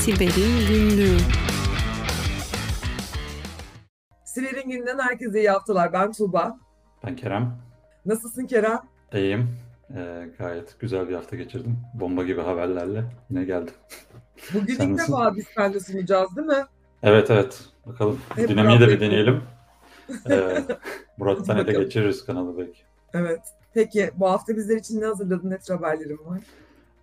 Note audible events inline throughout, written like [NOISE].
Siber'in Günlüğü Siber'in Günü'nden herkese iyi haftalar. Ben Tuğba. Ben Kerem. Nasılsın Kerem? İyiyim. Ee, gayet güzel bir hafta geçirdim. Bomba gibi haberlerle yine geldim. Bugün ilk defa biz seninle sunacağız değil mi? Evet evet. Bakalım. Hep Dinamiği de bir deneyelim. [LAUGHS] Ee, Murat Taner'le Bakalım. geçiririz kanalı belki. Evet. Peki bu hafta bizler için ne hazırladın? Ne tür haberlerin var?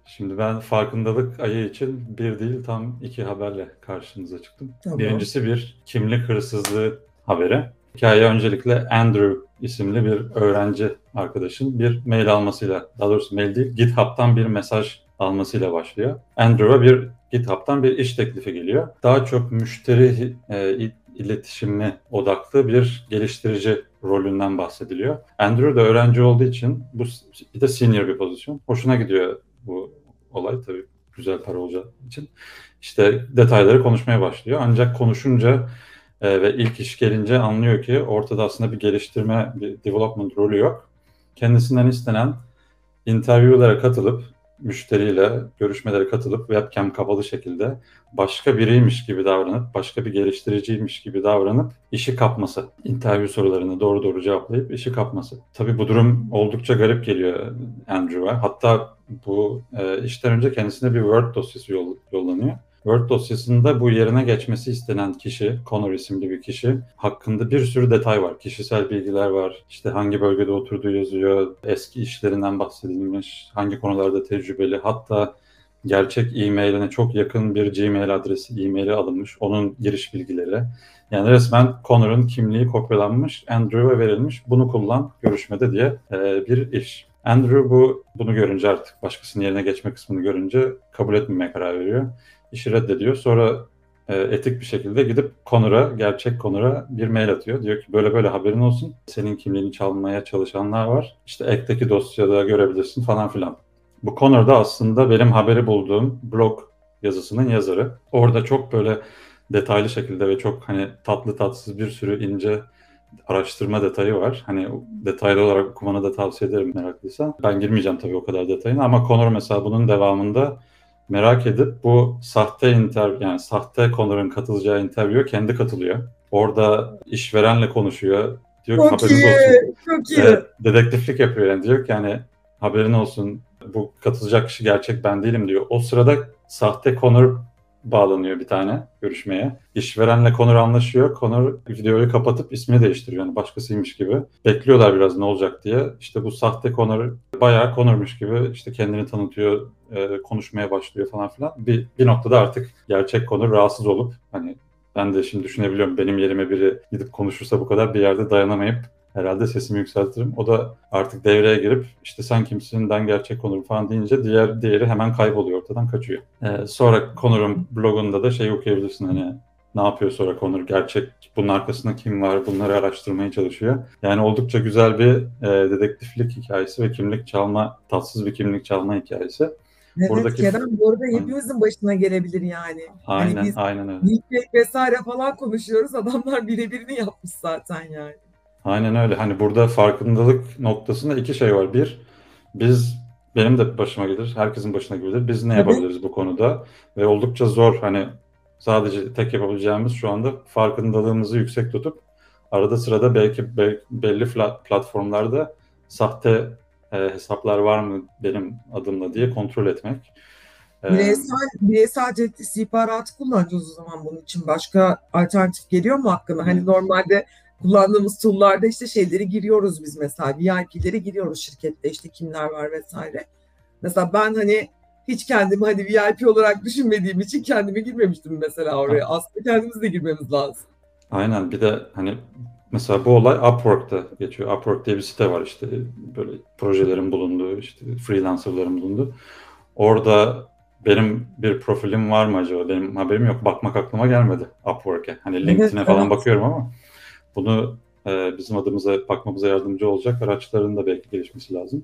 Şimdi ben farkındalık ayı için bir değil tam iki haberle karşınıza çıktım. Tamam. Birincisi bir kimlik hırsızlığı haberi. Hikaye öncelikle Andrew isimli bir öğrenci arkadaşın bir mail almasıyla, daha doğrusu mail değil, GitHub'tan bir mesaj almasıyla başlıyor. Andrew'a bir GitHub'tan bir iş teklifi geliyor. Daha çok müşteri e, il- iletişimi odaklı bir geliştirici rolünden bahsediliyor. Andrew da öğrenci olduğu için bu bir de senior bir pozisyon. Hoşuna gidiyor olay tabii güzel para olacağı için. İşte detayları konuşmaya başlıyor. Ancak konuşunca e, ve ilk iş gelince anlıyor ki ortada aslında bir geliştirme, bir development rolü yok. Kendisinden istenen interview'lara katılıp, müşteriyle görüşmelere katılıp webcam kapalı şekilde başka biriymiş gibi davranıp, başka bir geliştiriciymiş gibi davranıp işi kapması. Interview sorularını doğru doğru cevaplayıp işi kapması. Tabii bu durum oldukça garip geliyor Andrew'a. Hatta bu e, işten önce kendisine bir Word dosyası yol- yollanıyor. Word dosyasında bu yerine geçmesi istenen kişi, Connor isimli bir kişi hakkında bir sürü detay var. Kişisel bilgiler var. İşte hangi bölgede oturduğu yazıyor, eski işlerinden bahsedilmiş, hangi konularda tecrübeli, hatta gerçek e-mailine çok yakın bir Gmail adresi, e-maili alınmış. Onun giriş bilgileri. Yani resmen Connor'ın kimliği kopyalanmış, Andrew'a verilmiş. Bunu kullan görüşmede diye e, bir iş. Andrew bu bunu görünce artık başkasının yerine geçme kısmını görünce kabul etmemeye karar veriyor. İşi reddediyor. Sonra e, etik bir şekilde gidip Connor'a, gerçek Connor'a bir mail atıyor. Diyor ki böyle böyle haberin olsun. Senin kimliğini çalmaya çalışanlar var. İşte ekteki dosyada görebilirsin falan filan. Bu Connor da aslında benim haberi bulduğum blog yazısının yazarı. Orada çok böyle detaylı şekilde ve çok hani tatlı tatsız bir sürü ince araştırma detayı var. Hani detaylı olarak okumanı da tavsiye ederim meraklıysan. Ben girmeyeceğim tabii o kadar detayına ama Connor mesela bunun devamında merak edip bu sahte interview yani sahte Connor'ın katılacağı interview'a kendi katılıyor. Orada işverenle konuşuyor. Diyor ki Çok haberiniz iyi. olsun. Çok iyi. Dedektiflik yapıyor yani diyor ki yani haberin olsun bu katılacak kişi gerçek ben değilim diyor. O sırada sahte Connor bağlanıyor bir tane görüşmeye. İşverenle Connor anlaşıyor. Connor videoyu kapatıp ismini değiştiriyor. Yani başkasıymış gibi. Bekliyorlar biraz ne olacak diye. İşte bu sahte Connor bayağı Connor'muş gibi işte kendini tanıtıyor, e, konuşmaya başlıyor falan filan. Bir, bir noktada artık gerçek Connor rahatsız olup hani ben de şimdi düşünebiliyorum benim yerime biri gidip konuşursa bu kadar bir yerde dayanamayıp herhalde sesimi yükseltirim. O da artık devreye girip işte sen kimsin ben gerçek Conor falan deyince diğer diğeri hemen kayboluyor ortadan kaçıyor. Ee, sonra Conor'un blogunda da şey okuyabilirsin hani ne yapıyor sonra Conor gerçek bunun arkasında kim var bunları araştırmaya çalışıyor. Yani oldukça güzel bir e, dedektiflik hikayesi ve kimlik çalma tatsız bir kimlik çalma hikayesi. Evet buradaki- Kerem bu arada hepimizin başına gelebilir yani. Aynen Hani biz aynen öyle. deepfake vesaire falan konuşuyoruz. Adamlar birebirini yapmış zaten yani. Aynen öyle. Hani burada farkındalık noktasında iki şey var. Bir, biz benim de başıma gelir, herkesin başına gelir. Biz ne yapabiliriz bu konuda? Ve oldukça zor. Hani sadece tek yapabileceğimiz şu anda farkındalığımızı yüksek tutup arada sırada belki be- belli platformlarda sahte e, hesaplar var mı benim adımla diye kontrol etmek. E, Bireysel, bireysel istihbaratı kullanacağız o zaman bunun için. Başka alternatif geliyor mu aklına? Hani normalde kullandığımız tool'larda işte şeyleri giriyoruz biz mesela. VIP'leri giriyoruz şirkette işte kimler var vesaire. Mesela ben hani hiç kendimi hani VIP olarak düşünmediğim için kendimi girmemiştim mesela oraya. Aslında kendimiz de girmemiz lazım. Aynen bir de hani mesela bu olay Upwork'ta geçiyor. Upwork diye bir site var işte böyle projelerin bulunduğu işte freelancerların bulunduğu. Orada benim bir profilim var mı acaba? Benim haberim yok. Bakmak aklıma gelmedi Upwork'e. Hani Evet, LinkedIn'e falan evet. bakıyorum ama bunu e, bizim adımıza bakmamıza yardımcı olacak araçların da belki gelişmesi lazım.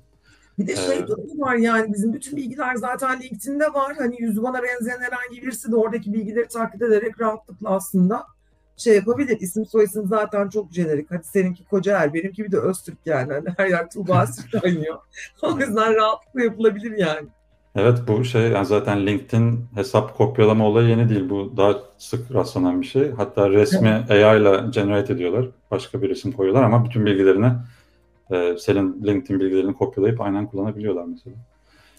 Bir de şey durumu var yani bizim bütün bilgiler zaten LinkedIn'de var. Hani yüzü bana benzeyen herhangi birisi de oradaki bilgileri taklit ederek rahatlıkla aslında şey yapabilir. İsim soyisim zaten çok jenerik. Hadi seninki Kocaer, benimki bir de Öztürk yani. Hani her yer Tuğba [LAUGHS] kaynıyor. o yüzden rahatlıkla yapılabilir yani. Evet bu şey yani zaten LinkedIn hesap kopyalama olayı yeni değil. Bu daha sık rastlanan bir şey. Hatta resmi. AI ile generate ediyorlar. Başka bir isim koyuyorlar ama bütün bilgilerini e, senin LinkedIn bilgilerini kopyalayıp aynen kullanabiliyorlar mesela.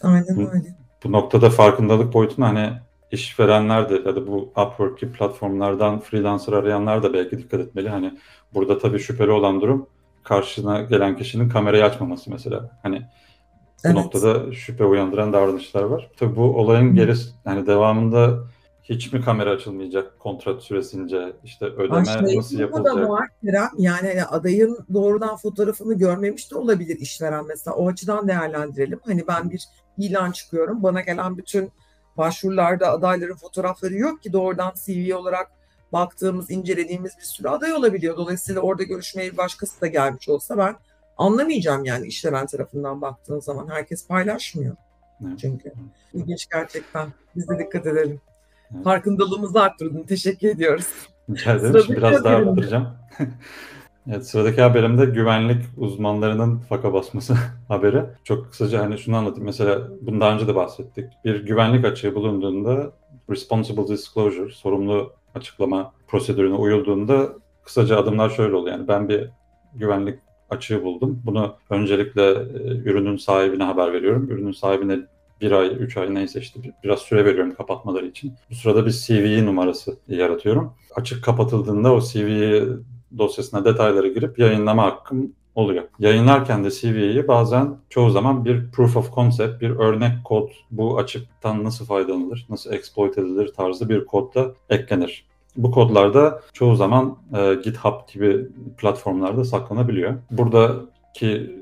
Aynen öyle. Bu noktada farkındalık boyutunu hani işverenler de ya da bu Upwork gibi platformlardan freelancer arayanlar da belki dikkat etmeli. Hani burada tabii şüpheli olan durum karşına gelen kişinin kamerayı açmaması mesela. Hani bu evet. noktada şüphe uyandıran davranışlar var. Tabii bu olayın geri yani devamında hiç mi kamera açılmayacak kontrat süresince işte ödeme Aşkı, nasıl yapılacak? Da var. Yani hani adayın doğrudan fotoğrafını görmemiş de olabilir işveren mesela. O açıdan değerlendirelim. Hani ben bir ilan çıkıyorum. Bana gelen bütün başvurularda adayların fotoğrafları yok ki doğrudan CV olarak baktığımız, incelediğimiz bir sürü aday olabiliyor. Dolayısıyla orada görüşmeye bir başkası da gelmiş olsa ben anlamayacağım yani işveren tarafından baktığın zaman. Herkes paylaşmıyor. Çünkü ilginç gerçekten. Biz de dikkat edelim. Evet. Farkındalığımızı arttırdın. Teşekkür ediyoruz. Rica ederim. Şimdi biraz daha arttıracağım. evet, sıradaki haberimde güvenlik uzmanlarının faka basması [LAUGHS] haberi. Çok kısaca hani şunu anlatayım. Mesela bunu daha önce de bahsettik. Bir güvenlik açığı bulunduğunda responsible disclosure, sorumlu açıklama prosedürüne uyulduğunda kısaca adımlar şöyle oluyor. Yani ben bir güvenlik açığı buldum. Bunu öncelikle e, ürünün sahibine haber veriyorum. Ürünün sahibine bir ay, üç ay neyse işte biraz süre veriyorum kapatmaları için. Bu sırada bir CV numarası yaratıyorum. Açık kapatıldığında o CV dosyasına detayları girip yayınlama hakkım oluyor. Yayınlarken de CV'yi bazen çoğu zaman bir proof of concept, bir örnek kod bu açıktan nasıl faydalanılır, nasıl exploit edilir tarzı bir kodda eklenir. Bu kodlarda çoğu zaman e, GitHub gibi platformlarda saklanabiliyor. Buradaki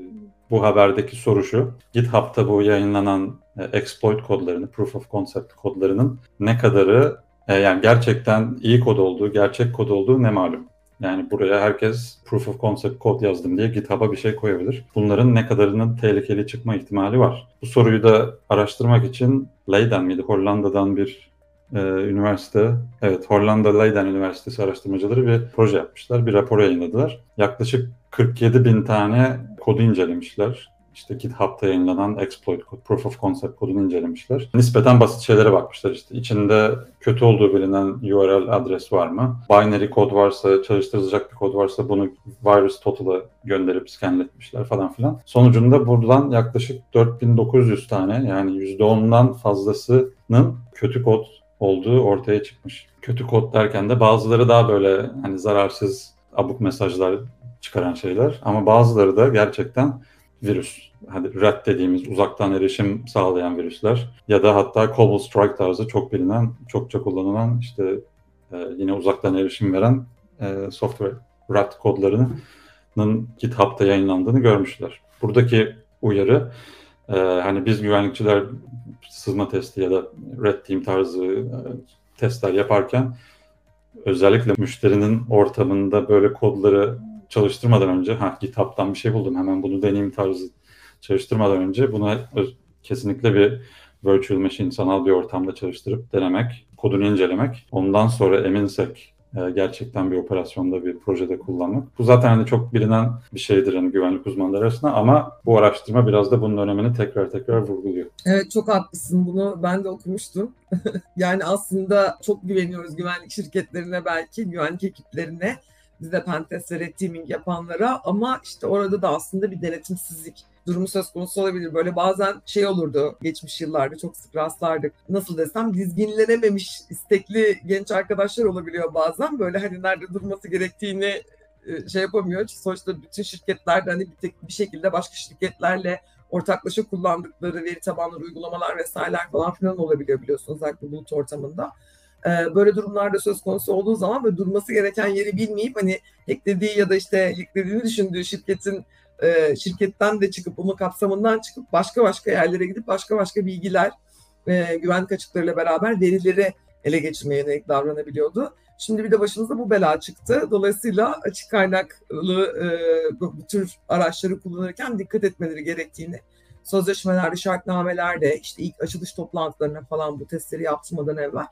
bu haberdeki soru şu. GitHub'ta bu yayınlanan exploit kodlarını, proof of concept kodlarının ne kadarı e, yani gerçekten iyi kod olduğu, gerçek kod olduğu ne malum. Yani buraya herkes proof of concept kod yazdım diye GitHub'a bir şey koyabilir. Bunların ne kadarının tehlikeli çıkma ihtimali var. Bu soruyu da araştırmak için Leiden miydi? Hollanda'dan bir e, üniversite, evet Hollanda Leiden Üniversitesi araştırmacıları bir proje yapmışlar. Bir rapor yayınladılar. Yaklaşık 47 bin tane kodu incelemişler işte GitHub'ta yayınlanan exploit kod, proof of concept kodunu incelemişler. Nispeten basit şeylere bakmışlar işte. İçinde kötü olduğu bilinen URL adres var mı? Binary kod varsa, çalıştırılacak bir kod varsa bunu virus total'a gönderip scanletmişler falan filan. Sonucunda buradan yaklaşık 4900 tane yani %10'dan fazlasının kötü kod olduğu ortaya çıkmış. Kötü kod derken de bazıları daha böyle hani zararsız abuk mesajlar çıkaran şeyler ama bazıları da gerçekten virüs. Hadi rat dediğimiz uzaktan erişim sağlayan virüsler ya da hatta Cobalt Strike tarzı çok bilinen, çokça kullanılan işte e, yine uzaktan erişim veren e, software rat kodlarının GitHub'da yayınlandığını görmüşler. Buradaki uyarı e, hani biz güvenlikçiler sızma testi ya da red team tarzı e, testler yaparken özellikle müşterinin ortamında böyle kodları çalıştırmadan önce ha GitHub'dan bir şey buldum hemen bunu deneyim tarzı çalıştırmadan önce buna kesinlikle bir virtual machine sanal bir ortamda çalıştırıp denemek, kodunu incelemek. Ondan sonra eminsek e, gerçekten bir operasyonda bir projede kullanmak. Bu zaten hani çok bilinen bir şeydir hani güvenlik uzmanları arasında ama bu araştırma biraz da bunun önemini tekrar tekrar vurguluyor. Evet çok haklısın bunu ben de okumuştum. [LAUGHS] yani aslında çok güveniyoruz güvenlik şirketlerine belki güvenlik ekiplerine bizde pentest ve red teaming yapanlara ama işte orada da aslında bir denetimsizlik durumu söz konusu olabilir. Böyle bazen şey olurdu geçmiş yıllarda çok sık rastlardık. Nasıl desem dizginlenememiş istekli genç arkadaşlar olabiliyor bazen. Böyle hani nerede durması gerektiğini e, şey yapamıyor. Sonuçta bütün şirketlerde hani bir, tek, bir şekilde başka şirketlerle ortaklaşa kullandıkları veri tabanları, uygulamalar vesaireler falan filan olabiliyor biliyorsunuz özellikle bulut ortamında. Ee, böyle durumlarda söz konusu olduğu zaman ve durması gereken yeri bilmeyip hani eklediği ya da işte eklediğini düşündüğü şirketin e, şirketten de çıkıp onun kapsamından çıkıp başka başka yerlere gidip başka başka bilgiler e, güvenlik açıklarıyla beraber verileri ele geçirmeye yönelik davranabiliyordu. Şimdi bir de başımıza bu bela çıktı. Dolayısıyla açık kaynaklı e, bu tür araçları kullanırken dikkat etmeleri gerektiğini sözleşmelerde, şartnamelerde işte ilk açılış toplantılarına falan bu testleri yaptırmadan evvel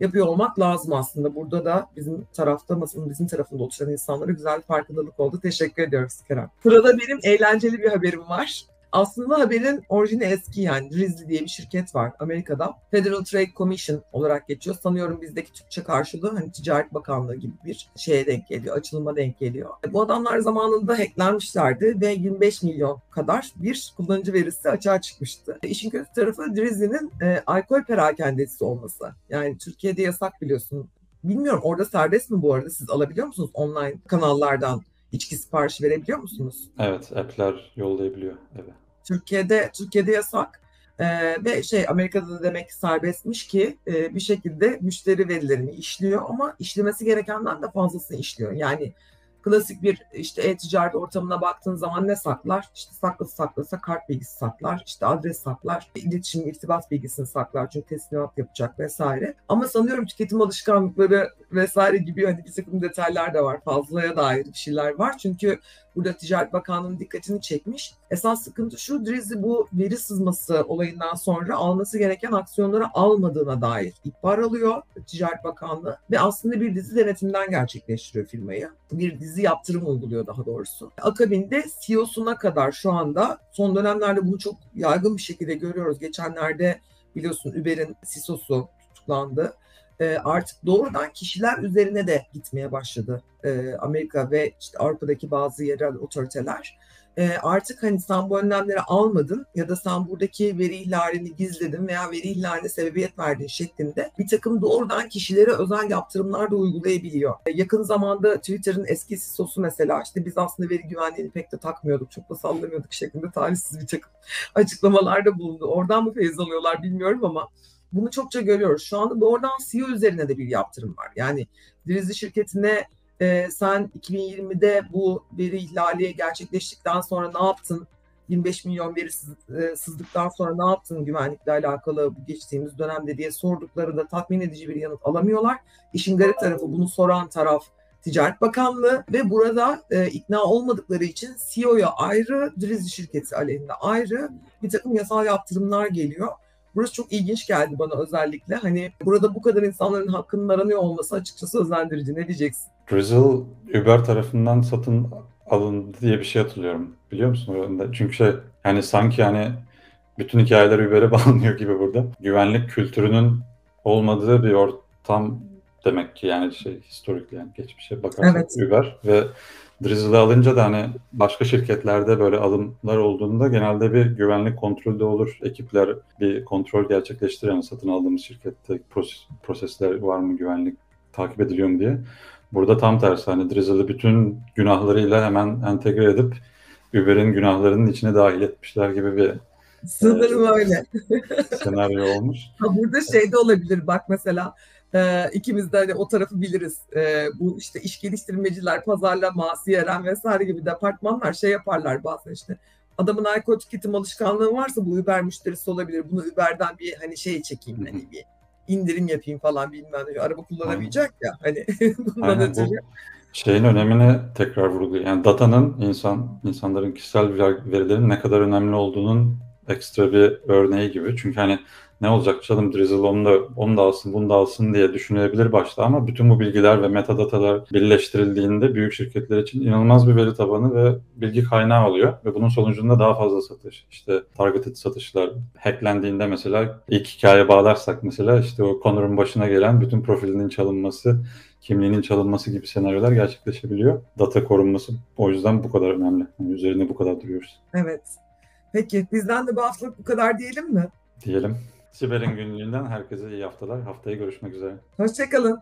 yapıyor olmak lazım aslında. Burada da bizim tarafta, masanın bizim tarafında oturan insanlara güzel bir farkındalık oldu. Teşekkür ediyoruz Kerem. Burada benim eğlenceli bir haberim var. Aslında haberin orijini eski yani Drizzly diye bir şirket var Amerika'da. Federal Trade Commission olarak geçiyor. Sanıyorum bizdeki Türkçe karşılığı hani Ticaret Bakanlığı gibi bir şeye denk geliyor, açılıma denk geliyor. Bu adamlar zamanında hacklenmişlerdi ve 25 milyon kadar bir kullanıcı verisi açığa çıkmıştı. İşin kötü tarafı Drizzly'nin e, alkol perakendesi olması. Yani Türkiye'de yasak biliyorsun. Bilmiyorum orada serbest mi bu arada? Siz alabiliyor musunuz online kanallardan? içki siparişi verebiliyor musunuz? Evet, app'ler yollayabiliyor. Evet. Türkiye'de Türkiye'de yasak. Ee, ve şey Amerika'da da demek ki serbestmiş ki e, bir şekilde müşteri verilerini işliyor ama işlemesi gerekenden de fazlasını işliyor. Yani klasik bir işte e-ticaret ortamına baktığın zaman ne saklar? İşte saklası saklasa kart bilgisi saklar, işte adres saklar, iletişim, irtibat bilgisini saklar çünkü teslimat yapacak vesaire. Ama sanıyorum tüketim alışkanlıkları vesaire gibi hani bir takım detaylar da var. Fazlaya dair bir şeyler var. Çünkü burada Ticaret Bakanlığı'nın dikkatini çekmiş. Esas sıkıntı şu, Drizzy bu veri sızması olayından sonra alması gereken aksiyonları almadığına dair ihbar alıyor Ticaret Bakanlığı ve aslında bir dizi denetimden gerçekleştiriyor firmayı. Bir dizi yaptırım uyguluyor daha doğrusu. Akabinde CEO'suna kadar şu anda son dönemlerde bunu çok yaygın bir şekilde görüyoruz. Geçenlerde biliyorsun Uber'in CISO'su tutuklandı e, artık doğrudan kişiler üzerine de gitmeye başladı e, Amerika ve işte Avrupa'daki bazı yerel otoriteler. E, artık hani sen bu önlemleri almadın ya da sen buradaki veri ihlalini gizledin veya veri ihlaline sebebiyet verdin şeklinde bir takım doğrudan kişilere özel yaptırımlar da uygulayabiliyor. Yakın zamanda Twitter'ın eski CISO'su mesela işte biz aslında veri güvenliğini pek de takmıyorduk, çok da sallamıyorduk şeklinde talihsiz bir takım [LAUGHS] açıklamalarda bulundu. Oradan mı feyiz alıyorlar bilmiyorum ama bunu çokça görüyoruz. Şu anda doğrudan CEO üzerine de bir yaptırım var. Yani Drizzy şirketine e, sen 2020'de bu veri ihlali gerçekleştikten sonra ne yaptın? 25 milyon veri e, sızdıktan sonra ne yaptın güvenlikle alakalı bu geçtiğimiz dönemde diye sordukları da tatmin edici bir yanıt alamıyorlar. İşin garip tarafı bunu soran taraf Ticaret Bakanlığı ve burada e, ikna olmadıkları için CEO'ya ayrı, Drizzy şirketi aleyhinde ayrı bir takım yasal yaptırımlar geliyor. Burası çok ilginç geldi bana özellikle. Hani burada bu kadar insanların hakkının aranıyor olması açıkçası özendirici. Ne diyeceksin? Drizzle Uber tarafından satın alındı diye bir şey hatırlıyorum. Biliyor musun? Çünkü şey yani sanki yani bütün hikayeler Uber'e [LAUGHS] bağlanıyor gibi burada. Güvenlik kültürünün olmadığı bir ortam demek ki yani şey historik yani geçmişe bakarsak evet. Uber ve Drizzle'ı alınca da hani başka şirketlerde böyle alımlar olduğunda genelde bir güvenlik kontrolü de olur. Ekipler bir kontrol gerçekleştirir yani satın aldığımız şirkette prosesler var mı güvenlik takip ediliyor mu diye. Burada tam tersi hani Drizzle'ı bütün günahlarıyla hemen entegre edip Uber'in günahlarının içine dahil etmişler gibi bir Sanırım e, öyle. senaryo olmuş. [LAUGHS] Ha, burada şey de olabilir bak mesela e, ikimiz de hani o tarafı biliriz. E, bu işte iş geliştirmeciler, pazarlama, CRM vesaire gibi departmanlar şey yaparlar bazen işte. Adamın alkol tüketim alışkanlığı varsa bu Uber müşterisi olabilir. Bunu Uber'den bir hani şey çekeyim hani bir indirim yapayım falan bilmem ne. Araba kullanamayacak ya hani [LAUGHS] bundan Aynen, ötürü. Bu şeyin önemini tekrar vurguluyor. Yani datanın insan insanların kişisel verilerin ne kadar önemli olduğunun ekstra bir örneği gibi. Çünkü hani ne olacak canım Drizzle onu da, onu da alsın bunu da alsın diye düşünebilir başta ama bütün bu bilgiler ve metadatalar birleştirildiğinde büyük şirketler için inanılmaz bir veri tabanı ve bilgi kaynağı oluyor ve bunun sonucunda daha fazla satış. İşte targeted satışlar hacklendiğinde mesela ilk hikaye bağlarsak mesela işte o Connor'un başına gelen bütün profilinin çalınması kimliğinin çalınması gibi senaryolar gerçekleşebiliyor. Data korunması o yüzden bu kadar önemli. Yani üzerine bu kadar duruyoruz. Evet. Peki bizden de bu haftalık bu kadar diyelim mi? Diyelim. Siber'in günlüğünden herkese iyi haftalar. Haftaya görüşmek üzere. Hoşçakalın.